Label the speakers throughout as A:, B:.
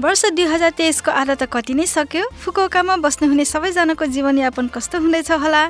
A: वर्ष दुई हजार तेइसको आधा त कति नै सक्यो। फुकुओकामा बस्नुहुने सबैजनाको जीवनयापन कस्तो हुँदैछ होला?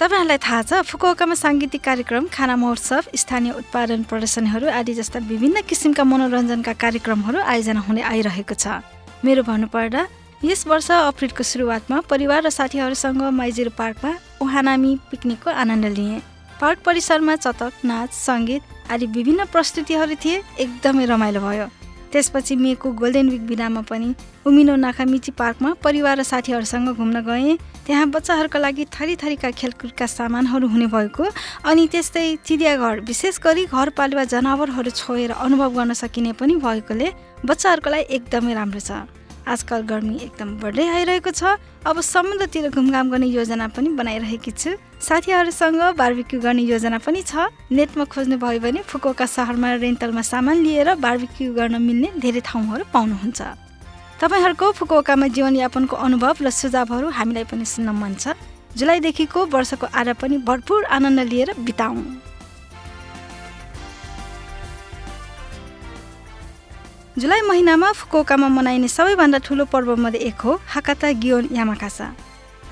A: तपाईँहरूलाई थाहा छ फुकुओकामा साङ्गीतिक कार्यक्रम खाना महोत्सव स्थानीय उत्पादन प्रदर्शनीहरू आदि जस्ता विभिन्न किसिमका मनोरञ्जनका कार्यक्रमहरू आयोजना हुने आइरहेको छ। मेरो भन्नुपर्दा यस वर्ष अप्रिलको सुरुवातमा परिवार र साथीहरूसँग माइजिरो पार्कमा उहानामी पिकनिकको आनन्द लिए। पार्क परिसरमा चतक नाच सङ्गीत आदि विभिन्न प्रस्तुतिहरू थिए एकदमै रमाइलो भयो। त्यसपछि मेको गोल्डेन विक बिदामा पनि उमिनो नाखामिची पार्कमा परिवार र साथीहरूसँग घुम्न गएँ। त्यहाँ बच्चाहरूका लागि थरी थरीका खेलकुदका सामानहरू हुने भएको अनि त्यस्तै चिडियाघर विशेष गरी घरपालुवा जनावरहरू छोएर अनुभव गर्न सकिने पनि भएकोले बच्चाहरूको लागि एकदमै राम्रो छ। आजकल गर्मी एकदम बढ्दै आइरहेको छ। अब समुद्रतिर घुमघाम गर्ने योजना पनि बनाइरहेकी छु। साथीहरूसँग बार्बिक्यू गर्ने योजना पनि छ। नेटमा खोज्नु भयो भने फुकोका सहरमा रेन्टलमा सामान लिएर बार्बिक्यू गर्न मिल्ने धेरै ठाउँहरू पाउनुहुन्छ। तपाईँहरूको फुकोकामा जीवनयापनको अनुभव र सुझावहरू हामीलाई पनि सुन्न मन छ। जुलाईदेखिको वर्षको आधा पनि भरपुर आनन्द लिएर बिताउँ। जुलाई महिनामा फुकोकामा मनाइने सबैभन्दा ठुलो पर्वमध्ये एक हो हाकाता गियोन यामाकासा।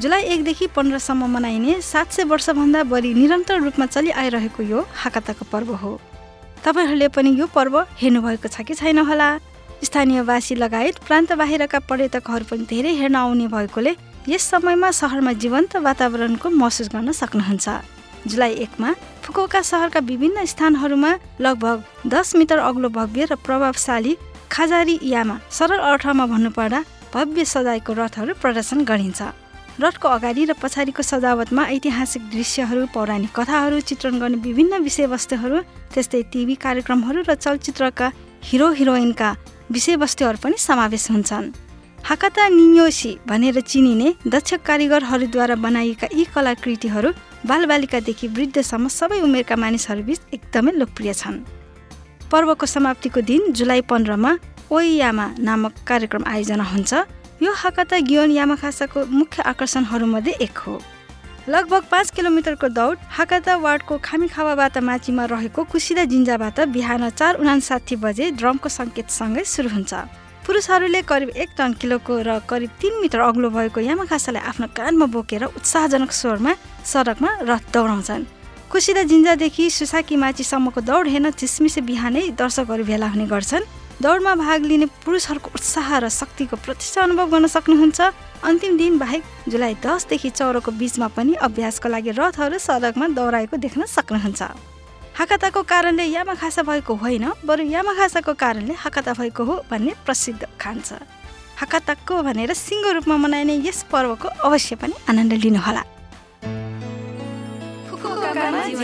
A: जुलाई एकदेखि पन्ध्रसम्म मनाइने सात सय वर्षभन्दा बढी निरन्तर रूपमा चलि आइरहेको यो हाकाताको पर्व हो। तपाईँहरूले पनि यो पर्व हेर्नुभएको छ कि छैन होला? स्थानीयवासी लगायत प्रान्त बाहिरका पर्यटकहरू पनि धेरै हेर्न आउने भएकोले यस समयमा सहरमा जीवन्त वातावरणको महसुस गर्न सक्नुहुन्छ। जुलाई एकमा फुकोका सहरका विभिन्न स्थानहरूमा लगभग दस मिटर अग्लो भव्य र प्रभावशाली खाजारी यामा सरल अर्थमा भन्नुपर्दा भव्य सजायको रथहरू प्रदर्शन गरिन्छ। रथको अगाडि र पछाडिको सजावटमा ऐतिहासिक दृश्यहरू पौराणिक कथाहरू चित्रण गर्ने विभिन्न विषयवस्तुहरू त्यस्तै टिभी कार्यक्रमहरू र चलचित्रका हिरो हिरोइनका विषयवस्तुहरू पनि समावेश हुन्छन्। हाकाता नियोसी भनेर चिनिने दक्ष कारिगरहरूद्वारा बनाइएका यी कलाकृतिहरू बालबालिकादेखि वृद्धसम्म सबै उमेरका मानिसहरूबीच एकदमै लोकप्रिय छन्। पर्वको समाप्तिको दिन जुलाई पन्ध्रमा ओयामा नामक कार्यक्रम आयोजना हुन्छ। यो हाकाता गियोन यामाखासाको मुख्य आकर्षणहरूमध्ये एक हो। लगभग पाँच किलोमिटरको दौड हाकाता वार्डको खामीखावाबाट माथिमा रहेको कुसिदा जिन्जाबाट बिहान चार उनासाठी बजे ड्रमको सङ्केतसँगै सुरु हुन्छ। पुरुषहरूले करिब एक टन किलोको र करिब तिन मिटर अग्लो भएको यामाखासालाई आफ्नो कानमा बोकेर उत्साहजनक स्वरमा सडकमा रथ दौडाउँछन्। कुसिदा जिन्जादेखि सुसाकी माचीसम्मको दौड हेर्न चिसमिसे बिहानै दर्शकहरू भेला हुने गर्छन्। दौडमा भाग लिने पुरुषहरूको उत्साह र शक्तिको प्रत्यक्ष अनुभव गर्न सक्नुहुन्छ। अन्तिम दिन बाहेक जुलाई दसदेखि चौरको बिचमा पनि अभ्यासको लागि रथहरू सडकमा दौडाएको देख्न सक्नुहुन्छ। हाकाताको कारणले यामाखासा भएको होइन बरु यामाखासाको कारणले हाकाता भएको हो भन्ने प्रसिद्ध खान्छ हाकाताको भनेर सिङ्गो रूपमा मनाइने यस पर्वको अवश्य पनि आनन्द लिनुहोला।